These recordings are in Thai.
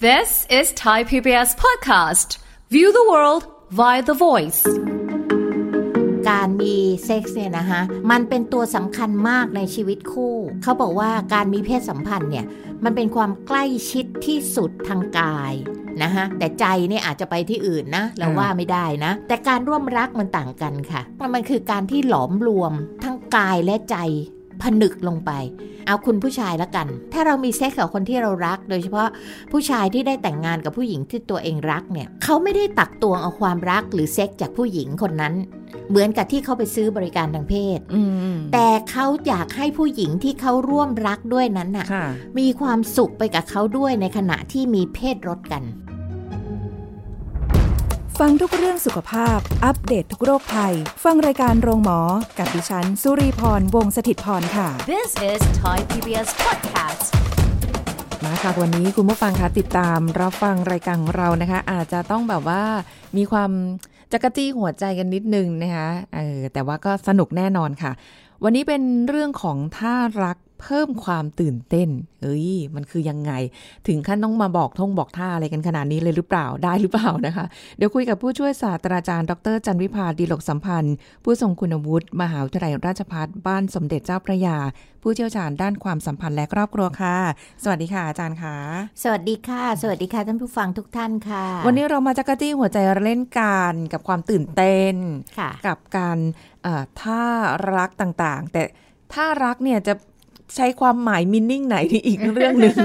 This is Thai PBS podcast. View the world via the voice. การมีเซ็กส์เนี่ยนะคะมันเป็นตัวสำคัญมากในชีวิตคู่ เขาบอกว่าการมีเพศสัมพันธ์เนี่ย มันเป็นความใกล้ชิดที่สุดทางกายนะคะแต่ใจเนี่ยอาจจะไปที่อื่นนะเราว่าไม่ได้นะ แต่การร่วมรักมันต่างกันค่ะ มันคือการที่หลอมรวมทั้งกายและใจ ผนึกลงไป เอาคุณผู้ชายละกัน ถ้าเรามีเซ็กส์กับคนที่เรารัก โดยเฉพาะผู้ชายที่ได้แต่งงานกับผู้หญิงที่ตัวเองรักเนี่ยเขาไม่ได้ตักตวงเอาความรักหรือเซ็กส์จากผู้หญิงคนนั้น เหมือนกับที่เขาไปซื้อบริการทางเพศอืมแต่เขาอยากให้ผู้หญิงที่เขาร่วมรักด้วยนั้นน่ะค่ะมีความสุขไปกับเขาด้วยในขณะที่มีเพศรสกัน ฟังทุกเรื่องสุขภาพ อัปเดตทุกโรคภัย ฟังรายการโรงหมอ กับดิฉัน สุรีพร วงศิตพรค่ะ This is Thai PBS podcast. มาค่ะวันนี้คุณผู้ฟังคะติดตามรับฟังรายการของเรานะคะ อาจจะต้องแบบว่ามีความจักรจี้หัวใจกันนิดนึงนะคะเออแต่ว่าก็สนุกแน่นอนค่ะ วันนี้เป็นเรื่องของท่ารัก เพิ่มความตื่นเต้น เอ้ย มันคือยังไง ถึงขั้นต้องมาบอกท่งบอกท่าอะไรกันขนาดนี้เลยหรือเปล่า ได้หรือเปล่านะคะ เดี๋ยวคุยกับผู้ช่วยศาสตราจารย์ ดรจันวิพาดีหลกสัมพันธ์ ผู้ทรงคุณวุฒิ มหาวิทยาลัยราชภัฏบ้านสมเด็จเจ้าพระยา ผู้เชี่ยวชาญด้านความสัมพันธ์และครอบครัวค่ะ สวัสดีค่ะอาจารย์ค่ะ สวัสดีค่ะ สวัสดีค่ะท่านผู้ฟังทุกท่านค่ะ วันนี้เรามาจักรจี้หัวใจเล่นกันกับความตื่นเต้นค่ะกับการเอ่อท่ารักต่างๆ แต่ท่ารักเนี่ยจะ ใช้ความหมายมินนิ่งไหนนี่อีกเรื่องหนึ่ง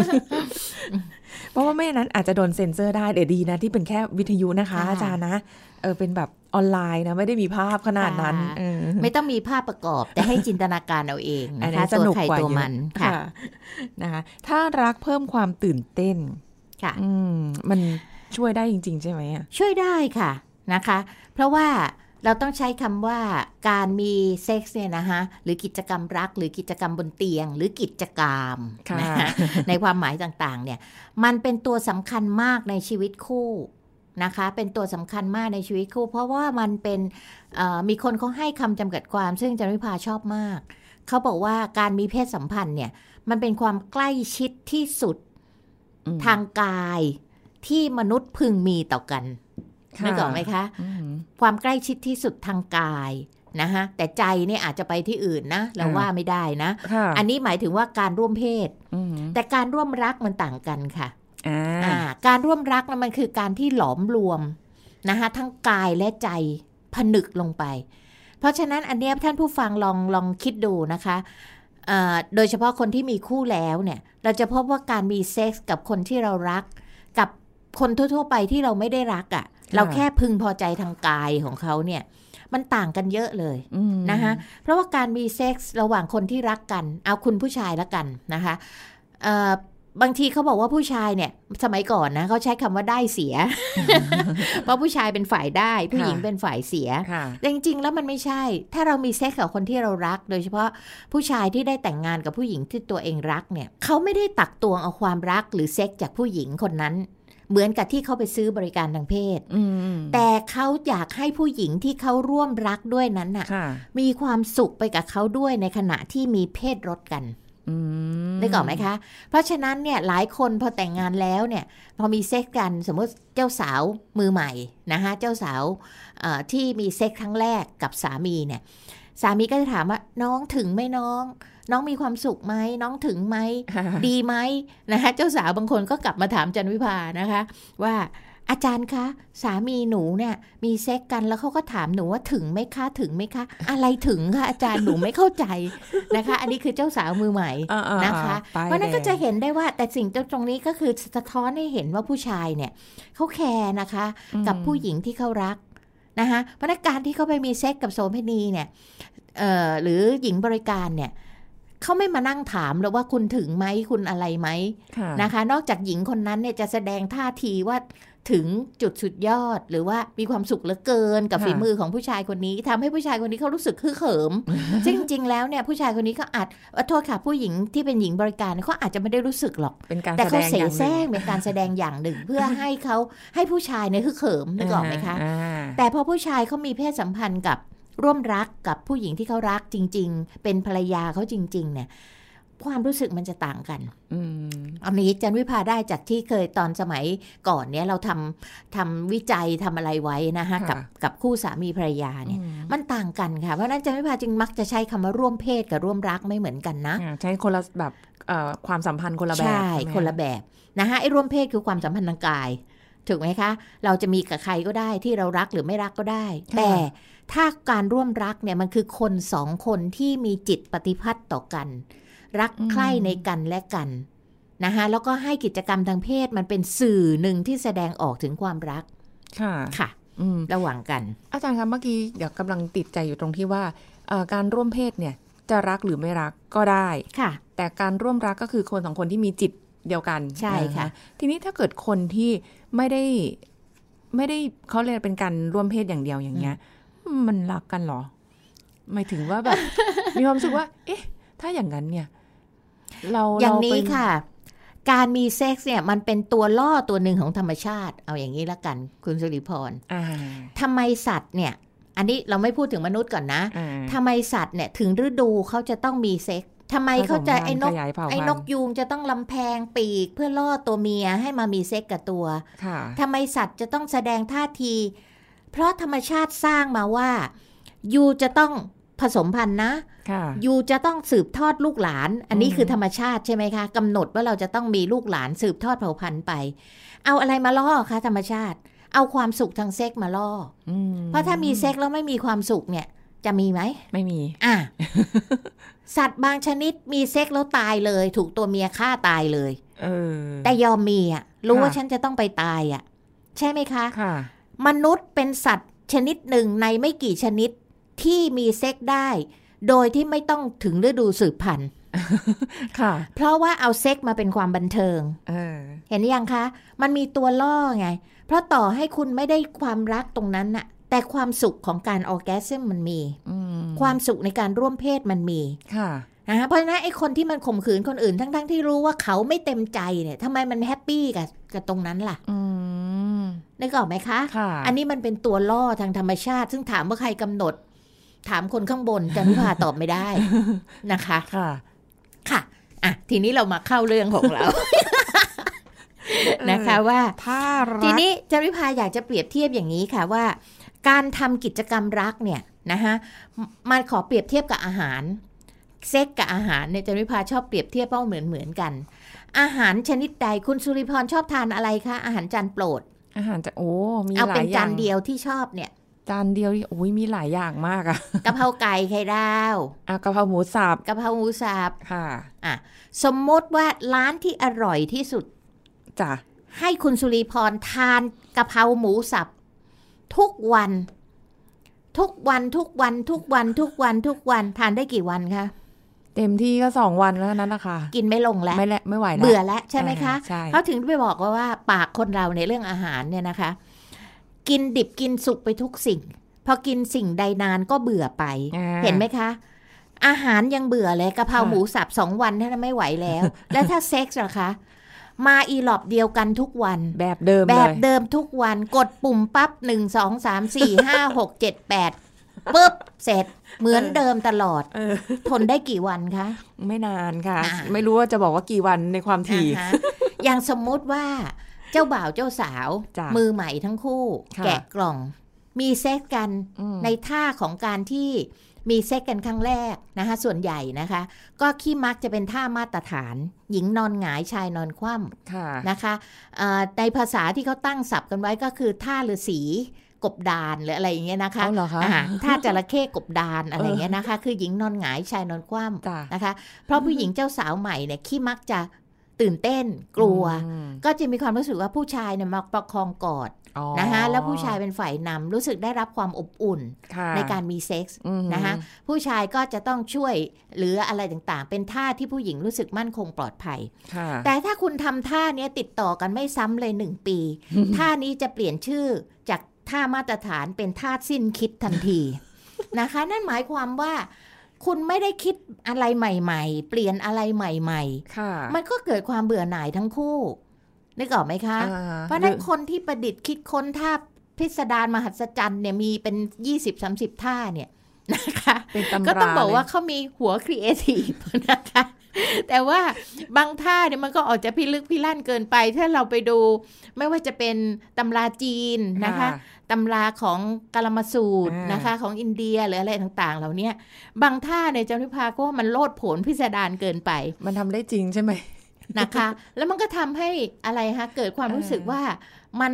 เพราะว่าไม่อย่างนั้นอาจจะโดนเซ็นเซอร์ได้เดี๋ยวดีนะ ที่เป็นแค่วิทยุนะคะค่ะอาจารย์นะเออเป็นแบบออนไลน์นะไม่ได้มีภาพขนาดนั้นค่ะเออไม่ต้องมีภาพประกอบ แต่ให้จินตนาการเอาเองอันนะนี้คะสตัวนุกใครกว่าตัวเยอะมันค่ะค่ะนะคะถ้ารักเพิ่มความตื่นเต้นค่ะอืมมันช่วยได้จริง ๆ ใช่ไหมอะช่วยได้ค่ะนะคะ เพราะว่า เราต้องใช้คำว่าการมีเซ็กส์เนี่ยนะคะหรือกิจกรรมรัก หรือกิจกรรมบนเตียง หรือกิจกรรมค่ะนะคะในความหมายต่างๆเนี่ยมันเป็นตัวสำคัญมากในชีวิตคู่นะคะ เป็นตัวสำคัญมากในชีวิตคู่ เพราะว่ามันเป็นเอ่อมีคนเขาให้คำจำกัดความ ซึ่งจันวิภาชอบมาก เขาบอกว่าการมีเพศสัมพันธ์เนี่ยมันเป็นความใกล้ชิดที่สุดอืมทางกายที่มนุษย์พึงมีต่อกันค่ะ นึกออกไหมคะอืมความใกล้ชิดที่สุดทางกายนะคะแต่ใจเนี่ยอาจจะไปที่อื่นนะเราอ่าว่าไม่ได้นะค่ะอันนี้หมายถึงว่าการร่วมเพศอืมแต่การร่วมรักมันต่างกันค่ะอ่าอ่าการร่วมรักนะมันคือการที่หลอมรวมนะคะทั้งกายและใจผนึกลงไป เพราะฉะนั้นอันเนี้ยท่านผู้ฟังลองลองคิดดูนะคะเอ่อโดยเฉพาะคนที่มีคู่แล้วเนี่ย เราจะพบว่าการมีเซ็กส์กับคนที่เรารัก กับคนทั่ว ๆ ไปที่เราไม่ได้รักอะ่ะ เราแค่พึงพอใจทางกายของเขาเนี่ย มันต่างกันเยอะเลยอืมนะคะเพราะว่าการมีเซ็กส์ระหว่างคนที่รักกัน เอาคุณผู้ชายละกันนะคะเอ่อ บางทีเขาบอกว่าผู้ชายเนี่ย สมัยก่อนนะเขาใช้คำว่าได้เสีย เพราะผู้ชายเป็นฝ่ายได้ผู้หญิงเป็นฝ่ายเสียค่ะแต่จริง ๆ แล้วมันไม่ใช่ ถ้าเรามีเซ็กส์กับคนที่เรารัก โดยเฉพาะผู้ชายที่ได้แต่งงานกับผู้หญิงที่ตัวเองรักเนี่ยเขาไม่ได้ตักตวงเอาความรักหรือเซ็กส์จากผู้หญิงคนนั้น เหมือนกับที่เขาไปซื้อบริการทางเพศอืมแต่เขาอยากให้ผู้หญิงที่เขาร่วมรักด้วยนั้นน่ะค่ะมีความสุขไปกับเขาด้วยในขณะที่มีเพศรถกัน อืมนึกออกไหมคะ เพราะฉะนั้นเนี่ยหลายคนพอแต่งงานแล้วเนี่ยพอมีเซ็กกันสมมติเจ้าสาวมือใหม่นะคะเจ้าสาวเอ่อที่มีเซ็กครั้งแรกกับสามีเนี่ยสามีก็จะถามว่าน้องถึงไหมน้อง น้องมีความสุขไหมน้องถึงไหมค่ะดีไหมนะคะเจ้าสาวบางคนก็กลับมาถามจันวิภานะคะ ว่า อาจารย์คะสามีหนูเนี่ยมีเซ็กกันแล้วเขาก็ถามหนูว่าถึงไหมคะถึงไหมคะ อะไรถึงคะอาจารย์หนูไม่เข้าใจนะคะ อันนี้คือเจ้าสาวมือใหม่อ่าๆๆนะคะป้ายเพราะฉะนั้นก็แดงจะเห็นได้ว่าแต่สิ่งตรงนี้ก็คือสะท้อนให้เห็นว่าผู้ชายเนี่ยเขาแคร์นะคะ กับผู้หญิงที่เขารักนะคะเพราะฉะนั้นการที่เขาไปมีเซ็กกับโสเภณีเนี่ยเอ่อหรือหญิงบริการเนี่ยเขาไม่มานั่งถามเลยว่าคุณถึงไหมคุณอะไรไหมค่ะนะคะ นอกจากหญิงคนนั้นเนี่ยจะแสดงท่าทีว่า ถึงจุดสุดยอดหรือว่ามีความสุขเหลือเกินกับค่ะฝีมือของผู้ชายคนนี้ทำให้ผู้ชายคนนี้เขารู้สึกฮึกเหิมซึ่งจริงๆแล้วเนี่ยผู้ชายคนนี้เขาอาจเอ่อโทษค่ะผู้หญิงที่เป็นหญิงบริการเนี่ยเขาอาจจะไม่ได้รู้สึกหรอกเป็นการแต่แสดเขางเสอย่างหแสนึ่ร้งเป็นการแสดงอย่างหนึ่ง เพื่อให้เขาให้ผู้ชายเนี่ยฮึกเหิมนึกออกไหมคะอ่าแต่พอผู้ชายเขามีเพศสัมพันธ์กับร่วมรักกับผู้หญิงที่เขารักจริง ๆ เป็นภรรยาเขาจริง ๆ เนี่ย ความรู้สึกมันจะต่างกันอืมอันนี้จันวิพาได้จากที่เคยตอนสมัยก่อนเนี่ยเราทำทำวิจัยทำอะไรไว้นะคะกับกับคู่สามีภรรยาเนี่ย มันต่างกันค่ะ เพราะฉะนั้นจันวิพาจึงมักจะใช้คำว่าร่วมเพศกับร่วมรักไม่เหมือนกันนะอ่าใช้คนละแบบเอ่อความสัมพันธ์คนละแบบ ใช่ไหมคนละแบบนะคะไอ้ร่วมเพศคือความสัมพันธ์ทางกายถูกไหมคะ เราจะมีกับใครก็ได้ที่เรารักหรือไม่รักก็ได้ แต่ถ้าการร่วมรักเนี่ยมันคือคนสองคนที่มีจิตปฏิพัติต่อกัน รักใคร่ในกันและกันนะคะแล้วก็ให้กิจกรรมทางเพศมันเป็นสื่อหนึ่งที่แสดงออกถึงความรัก ค่ะค่ะอืมระหว่างกัน อาจารย์คะเมื่อกี้เดี๋ยวกำลังติดใจอยู่ตรงที่ว่าเอ่อการร่วมเพศเนี่ยจะรักหรือไม่รักก็ได้ค่ะ แต่การร่วมรักก็คือคนสองคนที่มีจิตเดียวกันใช่ค่ะนทีนี้ถ้าเกิดคนที่ไม่ได้ไม่ได้เขาเรียกเป็นการร่วมเพศอย่างเดียวอย่างเงี้ย มันรักกันเหรอหมายถึงว่าแบบมีความรู้สึกว่า เอ๊ะ ถ้าอย่างนั้นเนี่ย เราอย่างเรนี้เป็ค่ะ การมีเซ็กซ์เนี่ยมันเป็นตัวล่อตัวหนึ่งของธรรมชาติ เอาอย่างนี้ละกัน คุณสุริพรอ่าทำไมสัตว์เนี่ย อันนี้เราไม่พูดถึงมนุษย์ก่อนนะอ่าทำไมสัตว์เนี่ยถึงฤดูเขาจะต้องมีเซ็กซ์ทำไมเขาจะผสมพันธุ์ไอ้นกขยายเผ่าพันธุ์ไอ้นกยูงจะต้องรำแพนปีกเพื่อล่อตัวเมียให้มามีเซ็กซ์กับตัวค่ะทำไมสัตว์จะต้องแสดงท่าที เพราะธรรมชาติสร้างมาว่า you จะต้อง ผสมพันธุ์นะค่ะ you จะต้องสืบทอดลูกหลาน อันนี้อืมคือธรรมชาติใช่ไหมคะกำหนดว่าเราจะต้องมีลูกหลานสืบทอดเผ่าพันธุ์ไป เอาอะไรมาล่อคะธรรมชาติ เอาความสุขทางเซ็กมาล่ออืมเพราะถ้ามีเซ็กแล้วไม่มีความสุขเนี่ย จะมีไหมไม่มีอะสัตว์บางชนิดมีเซ็กแล้วตายเลย ถูกตัวเมียฆ่าตายเลยเออแต่ยอมมีอะ รู้ว่าค่ะฉันจะต้องไปตายอะ ใช่ไหมคะค่ะ มนุษย์เป็นสัตว์ชนิดหนึ่งในไม่กี่ชนิด ที่มีเซ็กได้ โดยที่ไม่ต้องถึงฤดูสืบพันธุ์ค่ะ เพราะว่าเอาเซ็กมาเป็นความบันเทิงเออเห็นยังคะ มันมีตัวล่อไง เพราะต่อให้คุณไม่ได้ความรักตรงนั้นน่ะ แต่ความสุขของการออร์แกซึมมันมีอืมความสุขในการร่วมเพศมันมี ค่ะนะคะเพราะฉะนั้นไอ้คนที่มันข่มขืนคนอื่นทั้งๆที่รู้ว่าเขาไม่เต็มใจเนี่ยทำไมมันแฮปปี้กับกับตรงนั้นล่ะอืมนึกออกไหมคะค่ะอันนี้มันเป็นตัวล่อทางธรรมชาติ ซึ่งถามว่าใครกำหนด ถามคนข้างบนจันวิพาตอบไม่ได้นะคะ ค่ะ ค่ะ อะ ทีนี้เรามาเข้าเรื่องของเรา นะคะว่าถ้ารักทีนี้จันวิพาอยากจะเปรียบเทียบอย่างนี้ค่ะว่า การทำกิจกรรมรักเนี่ยนะคะมันขอเปรียบเทียบกับอาหารเซ็กกับอาหารเนี่ยจันวิพาชอบเปรียบเทียบเพราะเหมือนเหมือนกัน อาหารชนิดใดคุณสุริพรชอบทานอะไรคะอาหารจานโปรด อาหารจะโอ้มีเอาหลาเป็ยนอย่าจางนเดียวที่ชอบเนี่ย จานเดียวนี่โอ้ยมีหลายอย่างมากอะกะเพราไก่ไข่ดาวอะกะเพราหมูสับกะเพราหมูสับค่ะอะสมมติว่าร้านที่อร่อยที่สุดจ้ะให้คุณสุริพรทานกะเพราหมูสับทุกวัน ทุกวันทุกวันทุกวันทุกวันทุกวันทานได้กี่วันคะเต็มที่ก็สองวันแล้วนั้นนะคะกินไม่ลงแล้วไม่และไม่ไหวแล้วเบื่อแล้วใช่ไหมคะอ่าใช่เขาถึงไปบอกว่าว่าปากคนเราในเรื่องอาหารเนี่ยนะคะ กินดิบกินสุกไปทุกสิ่ง พอกินสิ่งใดนานก็เบื่อไปอ่าเห็นไหมคะ อาหารยังเบื่อเลยกะเพราค่ะหมูสับสองวันเท่านั้นไม่ไหวแล้ว แล้วถ้าเซ็กส์ล่ะคะ มาอีหลอบเดียวกันทุกวัน แบบเดิมแบเลบยเดิมทุกวันกดปุ่มปั๊บหนึ่งสองสามสี่ห้าหกเจ็ดแปดปุ๊บเสร็จเหมือนเดิมตลอดเออทนได้กี่วันคะ ไม่นานค่ะอ่าไม่รู้ว่าจะบอกว่ากี่วันในความถี่อ่าฮะอย่างสมมุติว่า เจ้าบ่าวเจ้าสาวจ้ะมือใหม่ทั้งคู่ค่ะแกะกล่อง มีเซ็กกันอืมในท่าของการที่มีเซ็กกันครั้งแรกนะคะส่วนใหญ่นะคะ ก็ขี้มักจะเป็นท่ามาตรฐาน หญิงนอนหงายชายนอนคว่ำค่ะนะคะเอ่อในภาษาที่เขาตั้งศัพท์กันไว้ก็คือท่าฤาษีกบดานหรืออะไรอย่างเงี้ยนะคะเอาเหรอคะอ่าท่าจระเข้กบดานอะไรอย่างเงี้ยนะคะ คือหญิงนอนหงายชายนอนคว่จ้ะำนะคะ เพราะผู้หญิงเจ้าสาวใหม่เนี่ยขี้มักจะ ตื่นเต้นกลัวอืมก็จะมีความรู้สึกว่าผู้ชายเนี่ยมาประคองกอดอ๋อนะคะแล้วผู้ชายเป็นฝ่ายนำรู้สึกได้รับความอบอุ่นค่ะในการมีเซ็กส์อืมนะคะผู้ชายก็จะต้องช่วยหรืออะไรต่างๆ เป็นท่าที่ผู้หญิงรู้สึกมั่นคงปลอดภัยค่ะแต่ถ้าคุณทำท่าเนี้ยติดต่อกันไม่ซ้ำเลยหนึ่งปี ท่านี้จะเปลี่ยนชื่อจากท่ามาตรฐานเป็นท่าสิ้นคิดทันทีนะคะ นั่นหมายความว่า คุณไม่ได้คิดอะไรใหม่ ๆ เปลี่ยนอะไรใหม่ค่ะๆมันก็เกิดความเบื่อหน่ายทั้งคู่นึกออกไหมคะอ่เพราะฉะนั้นคนที่ประดิษฐ์คิดค้นท่าพิสดารมหัศจรรย์เนี่ยมีเป็น20-30ท่าเนี่ยนะคะเป็นตำราก็ต้องบอกว่าเลยเขามีหัวครีเอทีฟนะคะ แต่ว่าบางท่าเนี่ยมันก็ออกจะพิลึกพิลั่นเกินไป ถ้าเราไปดู ไม่ว่าจะเป็นตำราจีนนะคะค่ะ ตำราของกาลมาสูตรอ่านนะคะ ของอินเดียหรืออะไรต่างๆ เหล่าเนี้ยบางท่าเนี่ยเจ้านิพาก็ว่ามันโลดโผนพิสดารเกินไป มันทำได้จริงใช่ไหมนะคะ แล้วมันก็ทำให้อะไรคะเกิดความเออรู้สึกว่ามัน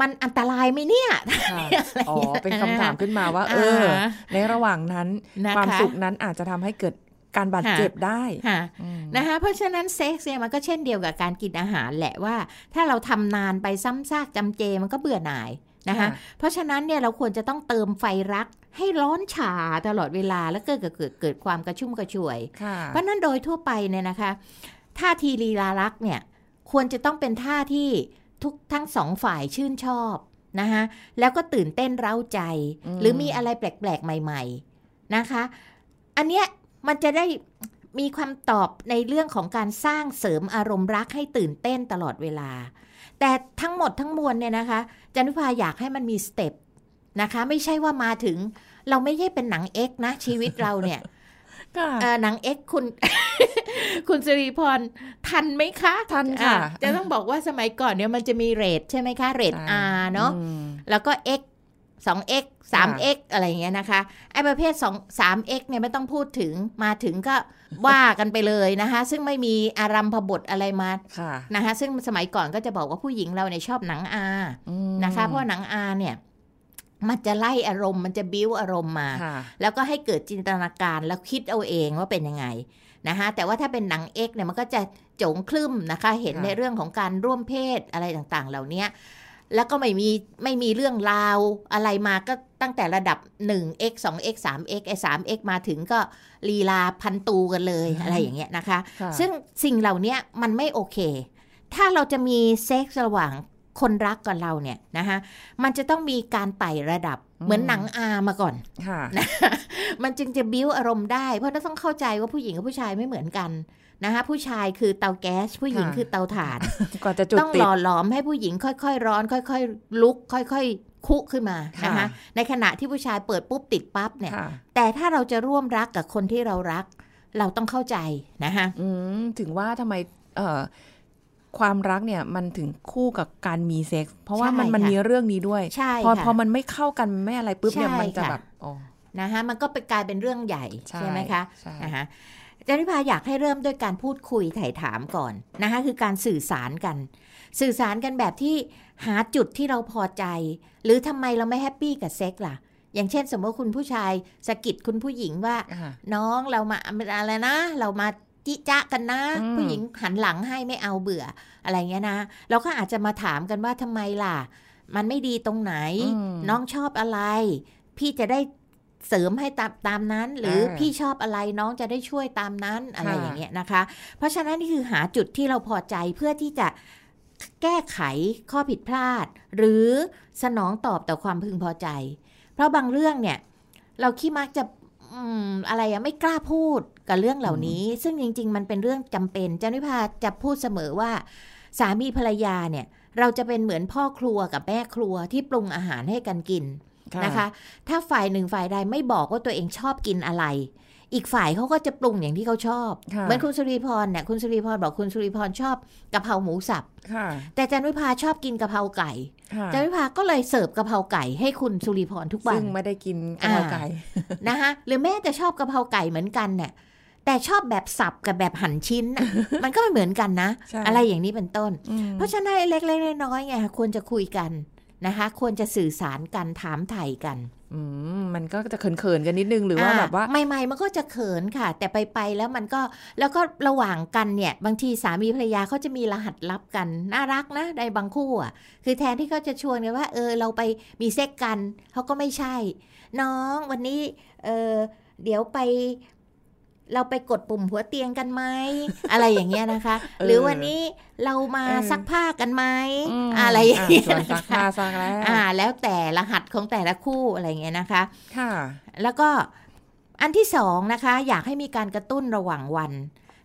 มันอันตรายไหมเนี่ยค่ะอ๋อ เป็นคำถามขึ้นมาว่า เออาในระหว่างนั้นนะคะความสุขนั้นอาจจะทำให้เกิดการบาดเจ็บได้ค่ะอืมนะคะเพราะฉะนั้นเซ็กซ์เนี่ยมันก็เช่นเดียวกับการกินอาหารแหละว่า ถ้าเราทำนานไปซ้ำซากจำเจมันก็เบื่อหน่าย นะคะค่ะเพราะฉะนั้นเนี่ยเราควรจะต้องเติมไฟรักให้ร้อนฉาตลอดเวลาแล้วเกิดเกิดเกิดเกิดความกระชุ่มกระชวยค่ะเพราะฉะนั้นโดยทั่วไปเนี่ยนะคะท่าทีลีลารักเนี่ยควรจะต้องเป็นท่าที่ทุกทั้งสองฝ่ายชื่นชอบนะคะแล้วก็ตื่นเต้นเร้าใจอืมหรือมีอะไรแปลกๆ ใหม่ ๆนะคะ อันเนี้ยมันจะได้มีความตอบในเรื่องของการสร้างเสริมอารมณ์รักให้ตื่นเต้นตลอดเวลา แต่ทั้งหมดทั้งมวลเนี่ยนะคะจันทุภาอยากให้มันมี step นะคะ ไม่ใช่ว่ามาถึง เราไม่ใช่เป็นหนัง X นะ ชีวิตเราเนี่ยค่ะเอ่อหนัง X คุณ คุณสิริพรทันไหมคะ ทันค่ะอ่จะต้องบอกว่าสมัยก่อนเนี่ยมันจะมี rate ใช่ไหมคะ rate ใช่ R เนาะอืมแล้วก็ X 2x 3x อะไรอย่างเงี้ยนะคะ ไอ้ประเภท2 3x เนี่ยไม่ต้องพูดถึงมาถึงก็ว่ากันไปเลยนะคะ ซึ่งไม่มีอารัมพบทอะไรมาค่ะนะคะซึ่งสมัยก่อนก็จะบอกว่าผู้หญิงเราเนี่ยชอบหนัง R อืมนะคะ เพราะหนัง R เนี่ยมันจะไล่อารมณ์มันจะบิ้วอารมณ์มาค่ะแล้วก็ให้เกิดจินตนาการแล้วคิดเอาเองว่าเป็นยังไงนะคะแต่ว่าถ้าเป็นหนังเอกเนี่ยมันก็จะโจงคลึมนะคะ เห็นค่ะในเรื่องของการร่วมเพศอะไรต่างๆ เหล่านี้ แล้วก็ไม่มีไม่มีเรื่องราวอะไรมาก็ตั้งแต่ระดับ 1x 2x 3x ไอ้ 3x มาถึงก็ลีลาพันตูกันเลยอะไรอย่างเงี้ยนะคะค่ะซึ่งสิ่งเหล่านี้มันไม่โอเค ถ้าเราจะมีเซ็กส์ระหว่างคนรักกับเราเนี่ยนะคะมันจะต้องมีการไต่ระดับ เหมือนหนังอามาก่อนค่ะนะมันจึงจะบิ้วอารมณ์ได้เพราะเราต้องเข้าใจว่าผู้หญิงกับผู้ชายไม่เหมือนกันนะคะผู้ชายคือเตาแก๊ส ผู้หญิงค่ะคือเตาถ่านกว่าจะจุดต้องติหดล่อหลอมให้ผู้หญิงค่อยๆ ร้อน ค่อย ๆ ลุก ค่อย ๆ คุขึ้นมาค่ะนะคะในขณะที่ผู้ชายเปิดปุ๊บติดปั๊บเนี่ยค่ะแต่ถ้าเราจะร่วมรักกับคนที่เรารัก เราต้องเข้าใจนะคะอืมถึงว่าทำไมเอ่อ ความรักเนี่ยมันถึงคู่กับการมีเซ็กส์เพราะว่ามันใช่มันค่ะมีเรื่องนี้ด้วยใช่พอค่ะพอมันไม่เข้ากันมันไม่อะไรปุ๊บเนี่ยใช่มันจะค่ะแบบอ๋อนะคะมันก็เป็นกลายเป็นเรื่องใหญ่ใช่ใช่ไหมคะใช่นะคะอาจารย์นิพาอยากให้เริ่มด้วยการพูดคุยถ่ายถามก่อนนะคะคือการสื่อสารกัน สื่อสารกันแบบที่หาจุดที่เราพอใจ หรือทำไมเราไม่แฮปปี้กับเซ็กล่ะ อย่างเช่น สมมติคุณผู้ชายสะกิดคุณผู้หญิงว่าอ่าน้องเรามาอะไรนะ เรามา จิจ๊ะกันนะอืมผู้หญิงหันหลังให้ไม่เอาเบื่ออะไรเงี้ยนะ เราก็อาจจะมาถามกันว่าทำไมล่ะ มันไม่ดีตรงไหนอืมน้องชอบอะไร พี่จะได้เสริมให้ตามตามนั้น หรือเออพี่ชอบอะไรน้องจะได้ช่วยตามนั้นอะไรค่ะอย่างเงี้ยนะคะ เพราะฉะนั้นนี่คือหาจุดที่เราพอใจเพื่อที่จะแก้ไขข้อผิดพลาด หรือสนองตอบต่อความพึงพอใจ เพราะบางเรื่องเนี่ย เราขี้มักจะ อืมอะไรอะไม่กล้าพูดกับเรื่องเหล่านี้ ซึ่งจริง ๆ มันเป็นเรื่องจำเป็นเจ้านิพาจะพูดเสมอว่า สามีภรรยาเนี่ย เราจะเป็นเหมือนพ่อครัวกับแม่ครัวที่ปรุงอาหารให้กันกินนะคะ ถ้าฝ่ายหนึ่งฝ่ายใดไม่บอกว่าตัวเองชอบกินอะไร อีกฝ่ายเขาก็จะปรุงอย่างที่เขาชอบค่ะเหมือนคุณสุริพรเนี่ยคุณสุริพรบอกคุณสุริพรชอบกะเพราหมูสับค่ะแต่จันวิพาชอบกินกะเพราไก่ค่ะจันวิพาก็เลยเสิร์ฟกะเพราไก่ให้คุณสุริพรทุกวัซึ่นงไม่ได้กินกะเพราไก่นะคะหรือแม่จะชอบกะเพราไก่เหมือนกันเนี่ยแต่ชอบแบบสับกับแบบหั่นชิ้นน่ะมันก็ไม่เหมือนกันนะใช่อะไรอย่างนี้เป็นต้นอืมเพราะฉะนั้นเล็กๆน้อยๆไงควรจะคุยกัน นะคะ ควรจะสื่อสารกันถามไถ่กันอืมมันก็จะเขินๆกันนิดนึงหรือว่าแบบว่าใหม่ๆมันก็จะเขินค่ะ แต่ไปๆแล้วมันก็แล้วก็ระหว่างกันเนี่ยบางทีสามีภรรยาเขาจะมีรหัสลับกันน่ารักนะในบางคู่อะคือแทนที่เขาจะชวนกันว่า เออเราไปมีเซ็กกันเขาก็ไม่ใช่ น้องวันนี้เออเดี๋ยวไป เราไปกดปุ่มหัวเตียงกันไหมอะไรอย่างเงี้ยนะคะเออหรือวันนี้เรามาเออซักผ้ากันไหมมอะไรอย่างเงี้ยส่วนซักนะคะผ้าซักแล้วอ่า แล้วแต่รหัสของแต่ละคู่อะไรอย่างเงี้ยนะคะ ค่ะ แล้วก็อันที่สองนะคะ อยากให้มีการกระตุ้นระหว่างวัน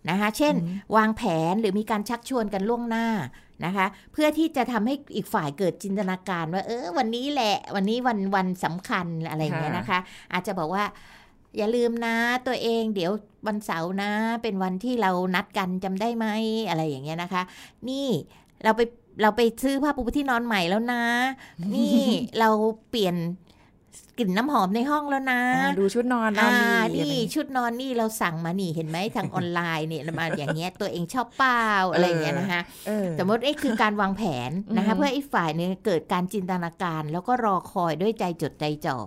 นะคะ เช่น วางแผนหรือมีการชักชวนกันล่วงหน้านะคะ เพื่อที่จะทำให้อีกฝ่ายเกิดจินตนาการว่า เออ วันนี้แหละ วันนี้วันวันสำคัญอะไรอย่างเงี้ยนะคะ อาจจะบอกว่า อย่าลืมนะตัวเองเดี๋ยววันเสาร์นะ เป็นวันที่เรานัดกันจำได้ไหมอะไรอย่างเงี้ยนะคะ นี่เราไปเราไปซื้อผ้าปูที่นอนใหม่แล้วนะ นี่เราเปลี่ยนกลิ่นน้ำหอมในห้องแล้วนะอ่าดูชุดนอนเราอ่าดีอะไรนี่อย่างงี้ชุดนอนนี่เราสั่งมานี่เห็นไหมทางออนไลน์เนี่ยมาอย่างเงี้ยตัวเองชอบเปล่าอะไรอย่างเงี้ยนะคะเออสมมติไอ้คือการวางแผนนะคะอืมเพื่อไอ้ฝ่ายหนึงเกิดการจินตนาการ แล้วก็รอคอยด้วยใจจดใจจ่อ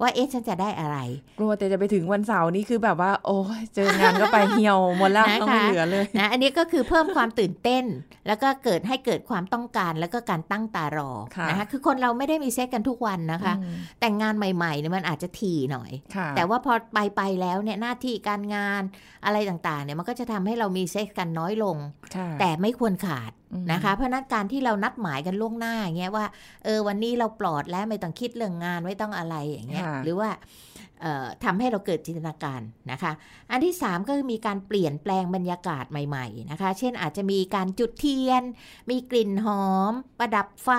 ว่าเอ๊ะฉันจะได้อะไร กลัวแต่จะไปถึงวันเสาร์นี่คือแบบว่า โอ้ยเจองานก็ไปเหี่ยวหมดแล้วนะคะต้องไม่เหลือเลยนะอันนี้ก็คือเพิ่มความตื่นเต้น แล้วก็เกิดให้เกิดความต้องการแล้วก็การตั้งตารอค่ะนะคะคือคนเราไม่ได้มีเซ็กกันทุกวันนะคะอืมแต่งงานใหม่ๆเนี่ยมันอาจจะถี่หน่อยค่ะแต่ว่าพอไปไปแล้วเนี่ยหน้าที่การงานอะไรต่างๆเนี่ยมันก็จะทำให้เรามีเซ็กกันน้อยลงค่ะแต่ไม่ควรขาดอืมนะคะ เพราะฉะนั้นการที่เรานัดหมายกันล่วงหน้าอย่างเงี้ยว่าเออวันนี้เราปลอดแล้วไม่ต้องคิดเรื่องงานไม่ต้องอะไรอย่างเงี้ยค่ะหรือว่าเอ่อทำให้เราเกิดจินตนาการนะคะ อันที่ 3 ก็คือมีการเปลี่ยนแปลงบรรยากาศใหม่ ๆ นะคะ เช่นอาจจะมีการจุดเทียน มีกลิ่นหอม ประดับไฟ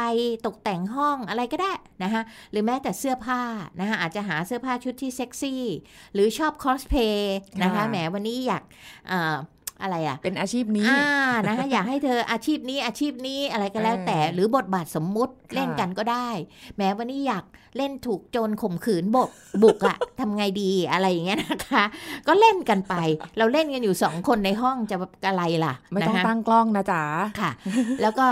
ตกแต่งห้องอะไรก็ได้นะคะหรือแม้แต่เสื้อผ้านะคะอาจจะหาเสื้อผ้าชุดที่เซ็กซี่ หรือชอบคอสเพย์นะคะค่ะแหมวันนี้อยากเอ่ออะไรอะเป็นอาชีพนี้อ่านะคะอยากให้เธออาชีพนี้อาชีพนี้อะไรก็แล้วเออแต่หรือบทบาทสมมุติค่ะเล่นกันก็ได้ แม้วันนี้อยากเล่นถูกโจรข่มขืนบกบุกอะทำไงดีอะไรอย่างเงี้ยนะคะ ก็เล่นกันไป เราเล่นกันอยู่สองคนในห้องจะอะไรล่ะ ไม่ต้องนะคะตั้งกล้องนะจ๊ะค่ะ แล้วก็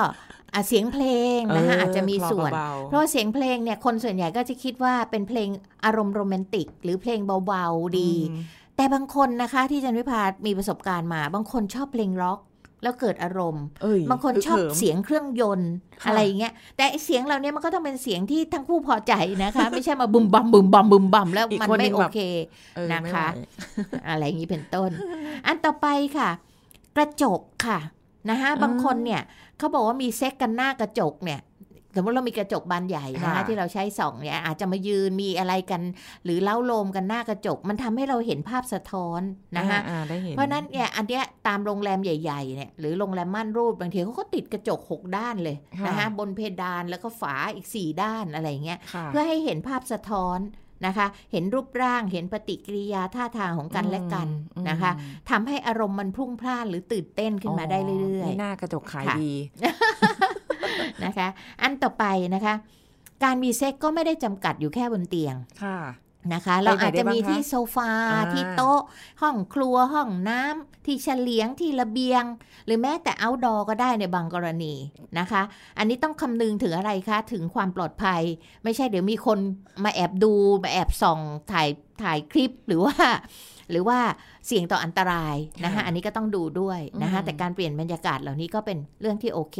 อะเสียงเพลงนะคะอาจจะมีส่วนเบาๆเพราะว่าเสียงเพลงเนี่ยคนส่วนใหญ่ก็จะคิดว่าเป็นเพลงอารมณ์โรแมนติก หรือเพลงเบาๆดีอืม แต่บางคนนะคะที่จันวิพามีประสบการณ์มา บางคนชอบเพลงร็อก แล้วเกิดอารมณ์เอ้ยบางคนชอบฮึกหิมเสียงเครื่องยนต์ค่ะอะไรอย่างเงี้ย แต่ไอ้เสียงเหล่านี้มันก็ต้องเป็นเสียงที่ทั้งคู่พอใจนะคะ ไม่ใช่มาบุมบัมบุมบัมบุมบัมแล้วอีกมันคนหไม่นึ่งโอแบบเคเออนะคะไม่ไหวอะไรอย่างนี้เป็นต้น อันต่อไปค่ะ กระจกค่ะนะคะอ่าบางคนเนี่ยเขาบอกว่ามีเซ็กกันหน้ากระจกเนี่ย สมมติเรามีกระจกบานใหญ่นะคะค่ะที่เราใช้ส่องเนี่ยอาจจะมายืนมีอะไรกัน หรือเล้าโลมกันหน้ากระจก มันทำให้เราเห็นภาพสะท้อนนะคะอ่าอ่าได้เห็นเพราะฉะนั้นเนี่ยอันเนี้ยตามโรงแรมใหญ่ๆเนี่ยหรือโรงแรมม่านรูดบางทีเขาก็ติดกระจก 6 ด้านเลยค่ะนะคะบนเพดานแล้วก็ฝาอีก 4 ด้านอะไรอย่างเงี้ยค่ะเพื่อให้เห็นภาพสะท้อนนะคะเห็นรูปร่างเห็นปฏิกิริยาท่าทางของกันและกันอืมนะคะทำให้อารมณ์มันพรุ่งพล่านหรือตื่นเต้นขึ้นมาได้เรื่อยนี่หน้ากระจกขายค่ะดีๆ นะคะ อันต่อไปนะคะ การมีเซ็กก็ไม่ได้จำกัดอยู่แค่บนเตียงค่ะนะคะไปไหนเราอาจจะมีได้บ้างคะที่โซฟาอ่าที่โต๊ะ ห้องครัวห้องน้ำที่เฉลียงที่ระเบียง หรือแม้แต่ outdoor ก็ได้ในบางกรณีนะคะ อันนี้ต้องคำนึงถึงอะไรคะ ถึงความปลอดภัย ไม่ใช่เดี๋ยวมีคนมาแอบดู มาแอบส่องถ่ายถ่ายคลิปหรือว่า หรือว่าเสี่ยงต่ออันตรายนะคะค่ะอันนี้ก็ต้องดูด้วยนะคะอืมแต่การเปลี่ยนบรรยากาศเหล่านี้ก็เป็นเรื่องที่โอเค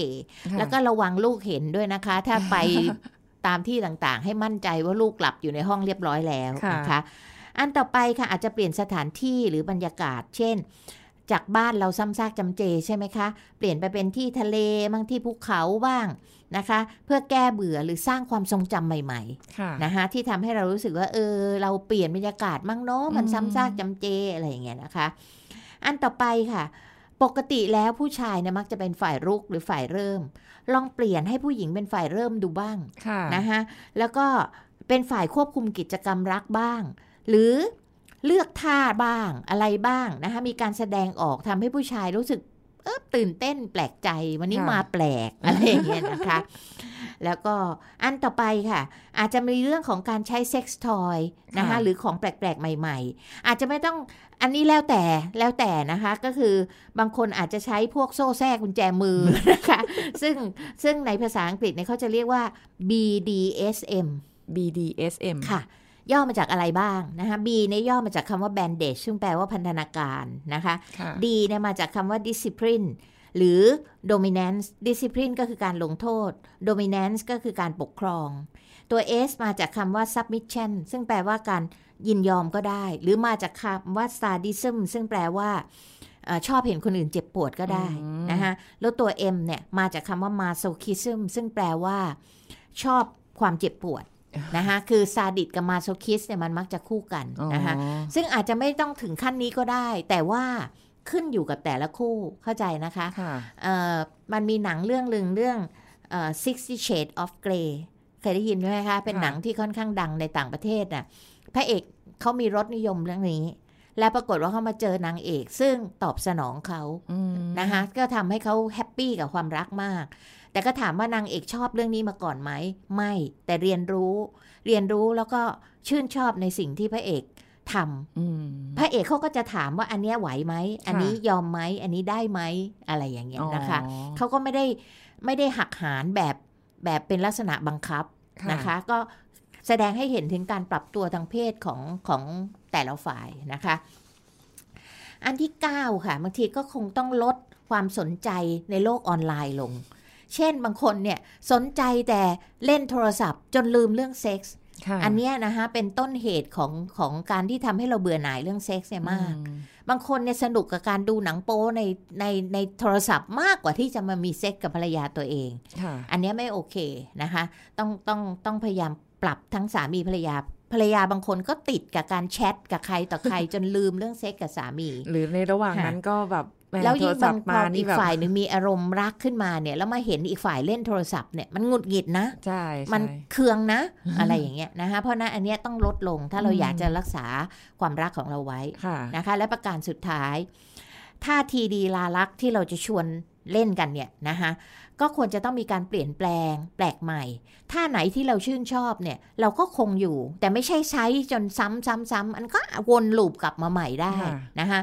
ค่ะแล้วก็ระวังลูกเห็นด้วยนะคะ ถ้าไปตามที่ต่างๆ ให้มั่นใจว่าลูกหลับอยู่ในห้องเรียบร้อยแล้วค่ะนะคะ อันต่อไปค่ะอาจจะเปลี่ยนสถานที่หรือบรรยากาศ เช่น จากบ้านเราซ้ำซากจำเจใช่ไหมคะ เปลี่ยนไปเป็นที่ทะเลบางที่ภูเขาบ้างนะคะ เพื่อแก้เบื่อหรือสร้างความทรงจำใหม่ค่ะๆนะคะที่ทำให้เรารู้สึกว่าเออเราเปลี่ยนบรรยากาศมั่งเนาะมันอืมซ้ำซากจำเจอะไรอย่างเงี้ยนะคะ อันต่อไปค่ะปกติแล้วผู้ชายเนี่ยมักจะเป็นฝ่ายรุกหรือฝ่ายเริ่ม ลองเปลี่ยนให้ผู้หญิงเป็นฝ่ายเริ่มดูบ้างค่ะนะคะแล้วก็เป็นฝ่ายควบคุมกิจกรรมรักบ้าง หรือ เลือกท่าบ้างอะไรบ้างนะคะมีการแสดงออกทำให้ผู้ชายรู้สึกเออตื่นเต้นแปลกใจวันนี้ค่ะมาแปลกอะไรอย่างเงี้ยนะคะ แล้วก็อันต่อไปค่ะ อาจจะมีเรื่องของการใช้เซ็กซ์ทอยนะคะค่ะหรือของแปลกๆ ใหม่ ๆ อาจจะไม่ต้องอันนี้แล้วแต่แล้วแต่นะคะก็คือบางคนอาจจะใช้พวกโซ่แทรกกุญแจมือนะคะซึ่งซึ่งในภาษาอังกฤษเนี่ยเขาจะเรียกว่า BDSM BDSM ค่ะ ย่อมาจากอะไรบ้างนะคะ B เนี่ยย่อมาจากคำว่า bandage ซึ่งแปลว่าพันธนาการนะคะค่ะ D เนี่ยมาจากคำว่า discipline หรือ dominance discipline ก็คือการลงโทษ dominance ก็คือการปกครอง ตัว S มาจากคำว่า submission ซึ่งแปลว่าการยินยอมก็ได้ หรือมาจากคำว่า sadism ซึ่งแปลว่าเออชอบเห็นคนอื่นเจ็บปวดก็ได้อืมนะคะแล้วตัว M เนี่ยมาจากคำว่า masochism ซึ่งแปลว่าชอบความเจ็บปวด นะคะคือซาดิสกับมาโซคิสเนี่ยมันมักจะคู่กันนะคะอ๋อซึ่งอาจจะไม่ต้องถึงขั้นนี้ก็ได้ แต่ว่าขึ้นอยู่กับแต่ละคู่เข้าใจนะคะค่ะเอ่อมันมีหนังเรื่องหนึ่งเรื่องเอ่อ Sixty Shades of Grey เคยได้ยินไหมคะ เป็นค่ะหนังที่ค่อนข้างดังในต่างประเทศน่ะพระเอกเขามีรสนิยมเรื่องนี้ และปรากฏว่าเขามาเจอนางเอก ซึ่งตอบสนองเขาอืมนะคะก็ทำให้เขาแฮปปี้กับความรักมาก แต่ก็ถามว่านางเอกชอบเรื่องนี้มาก่อนไหม ไม่ แต่เรียนรู้ เรียนรู้แล้วก็ชื่นชอบในสิ่งที่พระเอกทำอืมพระเอกเขาก็จะถามว่าอันเนี้ยไหวไหม อันนี้ยอมไหม อันนี้ได้ไหม อะไรอย่างเงี้ยนะคะอ๋อเขาก็ไม่ได้ไม่ได้หักหานแบบแบบเป็นลักษณะบังคับค่ะนะคะ ก็แสดงให้เห็นถึงการปรับตัวทางเพศของของแต่ละฝ่ายนะคะ อันที่ 9 ค่ะ บางทีก็คงต้องลดความสนใจในโลกออนไลน์ลง เช่นบางคนเนี่ยสนใจแต่เล่นโทรศัพท์จนลืมเรื่องเซ็กส์ค่ะอันเนี้ยนะคะเป็นต้นเหตุของของการที่ทำให้เราเบื่อหน่ายเรื่องเซ็กส์เนี่ยมากอืบางคนเนี่ยสนุกกับการดูหนังโป๊ในในในโทรศัพท์มากกว่าที่จะมามีเซ็กกับภรรยาตัวเองค่ะอันเนี้ยไม่โอเคนะคะ ต้องต้องต้องพยายามปรับทั้งสามีภรรยาภ รรยาบางคนก็ติดกับการแชทกับใครต่อใครจนลืมเรื่องเซ็กกับสามี หรือในระหว่างค่ะนั้นก็แบบแหมแล้วยิ่งโทรศับาพงท์พมาอนี่อีกแบบฝ่ายหนึ่งมีอารมณ์รักขึ้นมาเนี่ย แล้วมาเห็นอีกฝ่ายเล่นโทรศัพท์เนี่ยมันหงุดหงิดนะใช่ใช่มันเคืองนะ อะไรอย่างเงี้ยนะคะเพราะฉะนั้นอันเนี้ยต้องลดลงถ้าเราอืมอยากจะรักษาความรักของเราไว้ค่ะนะคะ และประการสุดท้ายท่าทีดีลาลักษณ์ที่เราจะชวนเล่นกันเนี่ยนะคะ ก็ควรจะต้องมีการเปลี่ยนแปลง แปลกใหม่ ท่าไหนที่เราชื่นชอบเนี่ย เราก็คงอยู่ แต่ไม่ใช่ใช้จนซ้ำซ้ำซ้ำอันก็วนลูปกลับมาใหม่ได้ค่ะนะคะ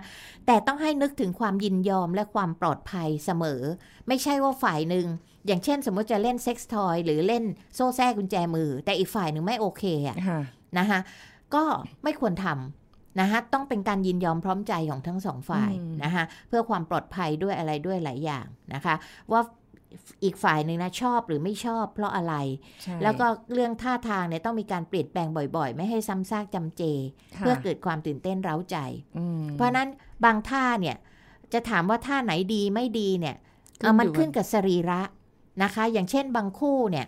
แต่ต้องให้นึกถึงความยินยอมและความปลอดภัยเสมอ ไม่ใช่ว่าฝ่ายหนึ่งอย่างเช่น สมมติจะเล่นเซ็กส์ทอยหรือเล่นโซ่แท้กุญแจมือ แต่อีกฝ่ายหนึ่งไม่โอเคอะค่ะนะคะก็ไม่ควรทำนะคะต้องเป็นการยินยอมพร้อมใจของทั้งสองฝ่ายอืมนะคะเพื่อความปลอดภัยด้วยอะไรด้วยหลายอย่างนะคะ ว่า อีกฝ่ายหนึ่งนะชอบหรือไม่ชอบเพราะอะไรใช่แล้วก็เรื่องท่าทางเนี่ยต้องมีการเปลี่ยนแปลงบ่อยๆ ไม่ให้ซ้ำซากจำเจค่ะเพื่อเกิดความตื่นเต้นเร้าใจอืมเพราะฉะนั้นบางท่าเนี่ยจะถามว่าท่าไหนดีไม่ดีเนี่ยขึ้นเอ่อมันอยู่กับขึ้นกับสรีระนะคะ อย่างเช่นบางคู่เนี่ย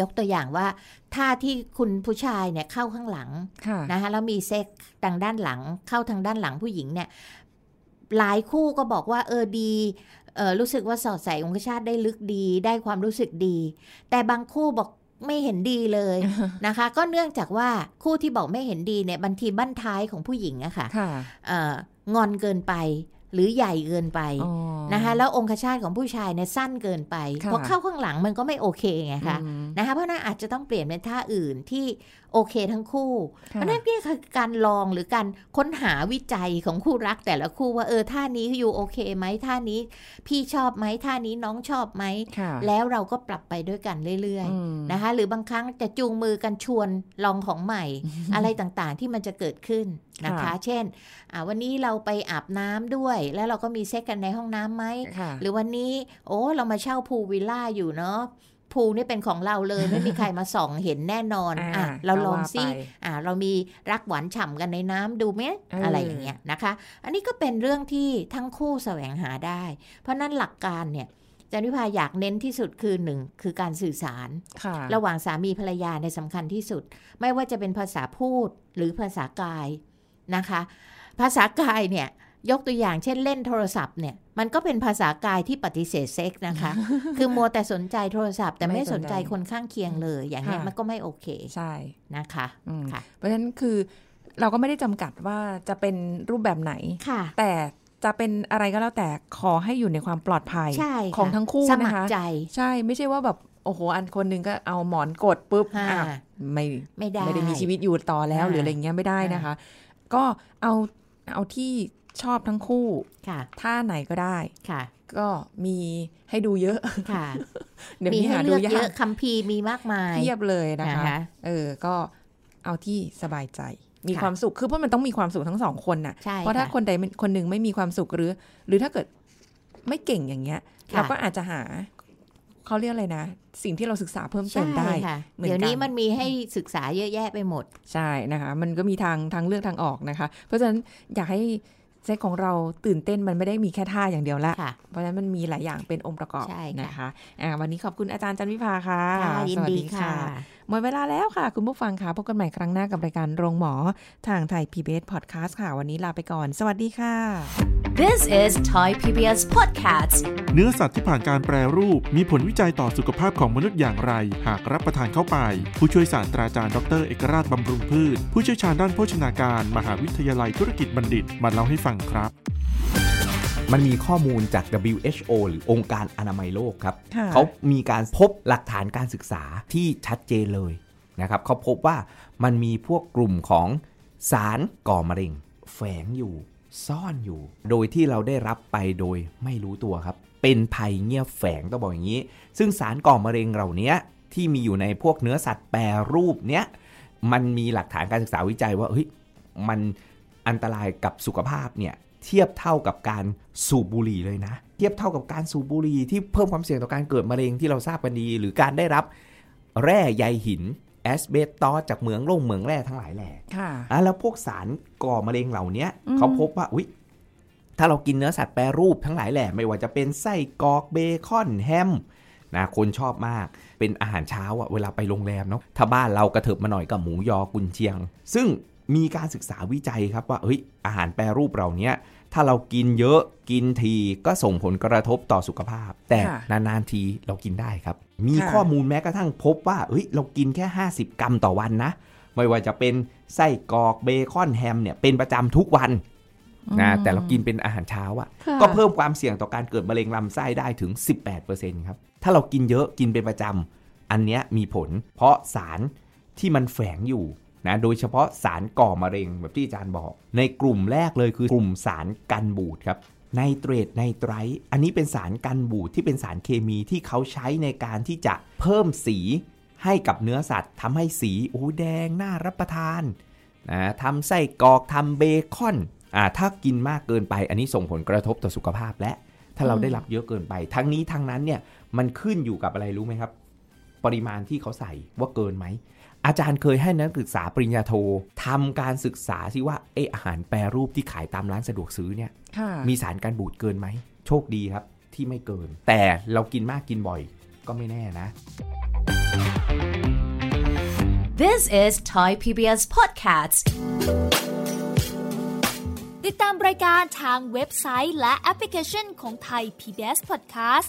ยกตัวอย่างว่าท่าที่คุณผู้ชายเนี่ยเข้าข้างหลังค่ะนะคะแล้วมีเซ็กทางด้านหลัง เข้าทางด้านหลังผู้หญิงเนี่ยหลายคู่ก็บอกว่าเออดีเออ รู้สึกว่าสอดใส่องคชาตได้ลึกดี ได้ความรู้สึกดี แต่บางคู่บอกไม่เห็นดีเลยนะคะ ก็เนื่องจากว่าคู่ที่บอกไม่เห็นดีเนี่ยบางทีบั้นท้ายของผู้หญิงอะค่ะค่ะเอ่องอนเกินไป หรือใหญ่เกินไปอ๋อนะคะแล้วองคชาตของผู้ชายเนี่ยสั้นเกินไปค่ะพอเข้าข้างหลังมันก็ไม่โอเคไงคะอืมนะคะเพราะฉะนั้นอาจจะต้องเปลี่ยนเป็นท่าอื่นที่โอเคทั้งคู่เพค่ะราะฉะนั้นนี่คือการลองหรือการค้นหาวิจัยของคู่รักแต่ละคู่ว่าเออท่านี้อยู่โอเคไหมท่านี้ พี่ชอบไหมท่านี้น้องชอบไหมค่ะแล้วเราก็ปรับไปด้วยกันเรื่อยอืมๆนะคะหรือบางครั้งจะจูงมือกันชวนลองของใหม่ อะไรต่างๆที่มันจะเกิดขึ้นนะคะค่ะเช่นอ่าวันนี้เราไปอาบน้ำด้วยแล้วเราก็มีเซ็กกันในห้องน้ำไหมค่ะหรือวันนี้ โอ้เรามาเช่าพูลวิลล่าอยู่เนาะพูลนี่เป็นของเราเลยไม่มีใครมาส่องเห็นแน่นอนอ่าอะเราลองซิก็ว่าไปอ่าเรามีรักหวานฉ่ำกันในน้ำดูไหมเออออะไรอย่างเงี้ยนะคะ อันนี้ก็เป็นเรื่องที่ทั้งคู่แสวงหาได้ เพราะนั้นหลักการเนี่ยจันวิภาอยากเน้นที่สุดคือหนึ่งคือการสื่อสารค่ะระหว่างสามีภรรยาในยสำคัญที่สุด ไม่ว่าจะเป็นภาษาพูดหรือภาษากายนะคะ ภาษากายเนี่ย ยกตัวอย่างเช่นเล่นโทรศัพท์เนี่ยมันก็เป็นภาษากายที่ปฏิเสธเซ็กส์นะคะ คือมัวแต่สนใจโทรศัพท์ แต่ไม่ไม่สสนนใจใจคนข้างเคียงเลย อย่างเนี้ยค่ะมันก็ไม่โอเคใช่นะคะอืมค่ะ เพราะฉะนั้นคือเราก็ไม่ได้จำกัดว่าจะเป็นรูปแบบไหนค่ะ แต่จะเป็นอะไรก็แล้วแต่ขอให้อยู่ในความปลอดภัยใช่ค่ะของทั้งคู่สนะมัคคะรใจใช่ไม่ใช่ว่าแบบโอ้โห อันคนหนึงก็เอาหมอนกดปุ๊บอ่าอะไม่ไม่ได้ไม่ได้มีชีวิตอยู่ต่อแล้วอ่าหรืออะไรเงี้ยไม่ได้นะคะ ก็เอาเอาที่ ชอบทั้งคู่ค่ะท่าไหนก็ได้ค่ะ ก็มีให้ดูเยอะค่ะ เดี๋ยวมีนี้ให้หาเลืดูอกยาเยอะกคัมภีร์มีมากมายเทียบเลยนะคะนะคะ เออ ก็เอาที่สบายใจ มีค่ะความสุขคือเพราะมันต้องมีความสุขทั้งสองคนน่ะใช่เพราะถ้าค่ะคนใดคนหนึ่งไม่มีความสุขหรือ หรือถ้าเกิดไม่เก่งอย่างเงี้ยค่ะเราก็อาจจะหาเขาเรียกอะไรนะ สิ่งที่เราศึกษาเพิ่มเติมได้ใช่ค่ะเหมือนกันเดี๋ยวนี้มันมีให้ศึกษาเยอะแยะไปหมด ใช่นะคะ มันก็มีทางทางเลือกทางออกนะคะ เพราะฉะนั้นอยากให้ เซ็กของเราตื่นเต้นมันไม่ได้มีแค่ท่าอย่างเดียวละค่ะเพราะฉะนั้นมันมีหลายอย่างเป็นองค์ประกอบใช่ค่ะนะคะอ่าวันนี้ขอบคุณอาจารย์จันวิภาค่ะค่ะยินสวัสดีค่ะ หมดเวลาแล้วค่ะ คุณผู้ฟังค่ะพบกันใหม่ครั้งหน้ากับรายการโรงหมอ ทางไทย PBS Podcast ค่ะ วันนี้ลาไปก่อน สวัสดีค่ะ This is Thai PBS Podcast เนื้อสัตว์ที่ผ่านการแปรรูปมีผลวิจัยต่อสุขภาพของมนุษย์อย่างไร หากรับประทานเข้าไป ผู้ช่วยศาสตราจารย์ดรเอกราชบำรุงพืช ผู้เชี่ยวชาญด้านโภชนาการ มหาวิทยาลัยธุรกิจบัณฑิตมาเล่าให้ฟังครับ มันมีข้อมูลจาก WHO หรือองค์การอนามัยโลกครับค่ะเขามีการพบหลักฐานการศึกษาที่ชัดเจนเลยนะครับเขาพบว่ามันมีพวกกลุ่มของสารก่อมะเร็ง แฝงอยู่ซ่อนอยู่ โดยที่เราได้รับไปโดยไม่รู้ตัวครับ เป็นภัยเงียบแฝงต้องบอกอย่างนี้ ซึ่งสารก่อมะเร็งเหล่านี้ที่มีอยู่ในพวกเนื้อสัตว์แปรรูปเนี้ยมันมีหลักฐานการศึกษาวิจัยว่าเฮ้ยมันอันตรายกับสุขภาพเนี่ย เทียบเท่ากับการสูบบุหรี่เลยนะ เทียบเท่ากับการสูบบุหรี่ที่เพิ่มความเสี่ยงต่อการเกิดมะเร็งที่เราทราบกันดี หรือการได้รับแร่ใยหิน asbestos จากเหมืองลงเหมืองแร่ทั้งหลายแหล่ค่ะอะแล้วพวกสารก่อมะเร็งเหล่านี้อืมเขาพบว่าอุ๊ยถ้าเรากินเนื้อสัตว์แปรรูปทั้งหลายแหล่ไม่ว่าจะเป็นไส้กรอกเบคอนแฮมนะคนชอบมากเป็นอาหารเช้าอะเวลาไปโรงแรมเนาะถ้าบ้านเรากระเถิบมาหน่อยกับหมูยอกุนเชียง ซึ่ง มีการศึกษาวิจัยครับว่าเฮ้ยอาหารแปรรูปเหล่านี้ถ้าเรากินเยอะกินทีก็ส่งผลกระทบต่อสุขภาพ แต่ค่ะนานๆทีเรากินได้ครับ มีค่ะข้อมูลแม้กระทั่งพบว่าเฮ้ยเรากินแค่ 50 กรัมต่อวันนะ ไม่ว่าจะเป็นไส้กรอกเบคอนแฮมเนี่ยเป็นประจำทุกวันนะแต่เรากินเป็นอาหารเช้าอะค่ะ ก็เพิ่มความเสี่ยงต่อการเกิดมะเร็งลำไส้ได้ถึง 18%ครับถ้าเรากินเยอะกินเป็นประจำอันเนี้ยมีผล เพราะสารที่มันแฝงอยู่ นะโดยเฉพาะสารก่อมะเร็งแบบที่อาจารย์บอก ในกลุ่มแรกเลยคือกลุ่มสารกันบูดครับไนเตรตไนไตรท์อันนี้เป็นสารกันบูดที่เป็นสารเคมีที่เขาใช้ในการที่จะเพิ่มสีให้กับเนื้อสัตว์ทำให้สีโอ้แดงน่ารับประทานนะทำไส้กรอกทำเบคอนอ่าถ้ากินมากเกินไป อันนี้ส่งผลกระทบต่อสุขภาพและ ถ้าเราได้รับเยอะเกินไป ทั้งนี้ทั้งนั้นเนี่ยมันขึ้นอยู่กับอะไรรู้ไหมครับ ปริมาณที่เขาใส่ว่าเกินไหม อาจารย์เคยให้นักศึกษาปริญญาโททำการศึกษาสิว่าเอออาหารแปรรูปที่ขายตามร้านสะดวกซื้อเนี่ยค่ะมีสารกันบูดเกินไหม โชคดีครับที่ไม่เกิน แต่เรากินมากกินบ่อยก็ไม่แน่นะ This is Thai PBS Podcast ติดตามรายการทางเว็บไซต์และแอปพลิเคชันของไทย PBS Podcast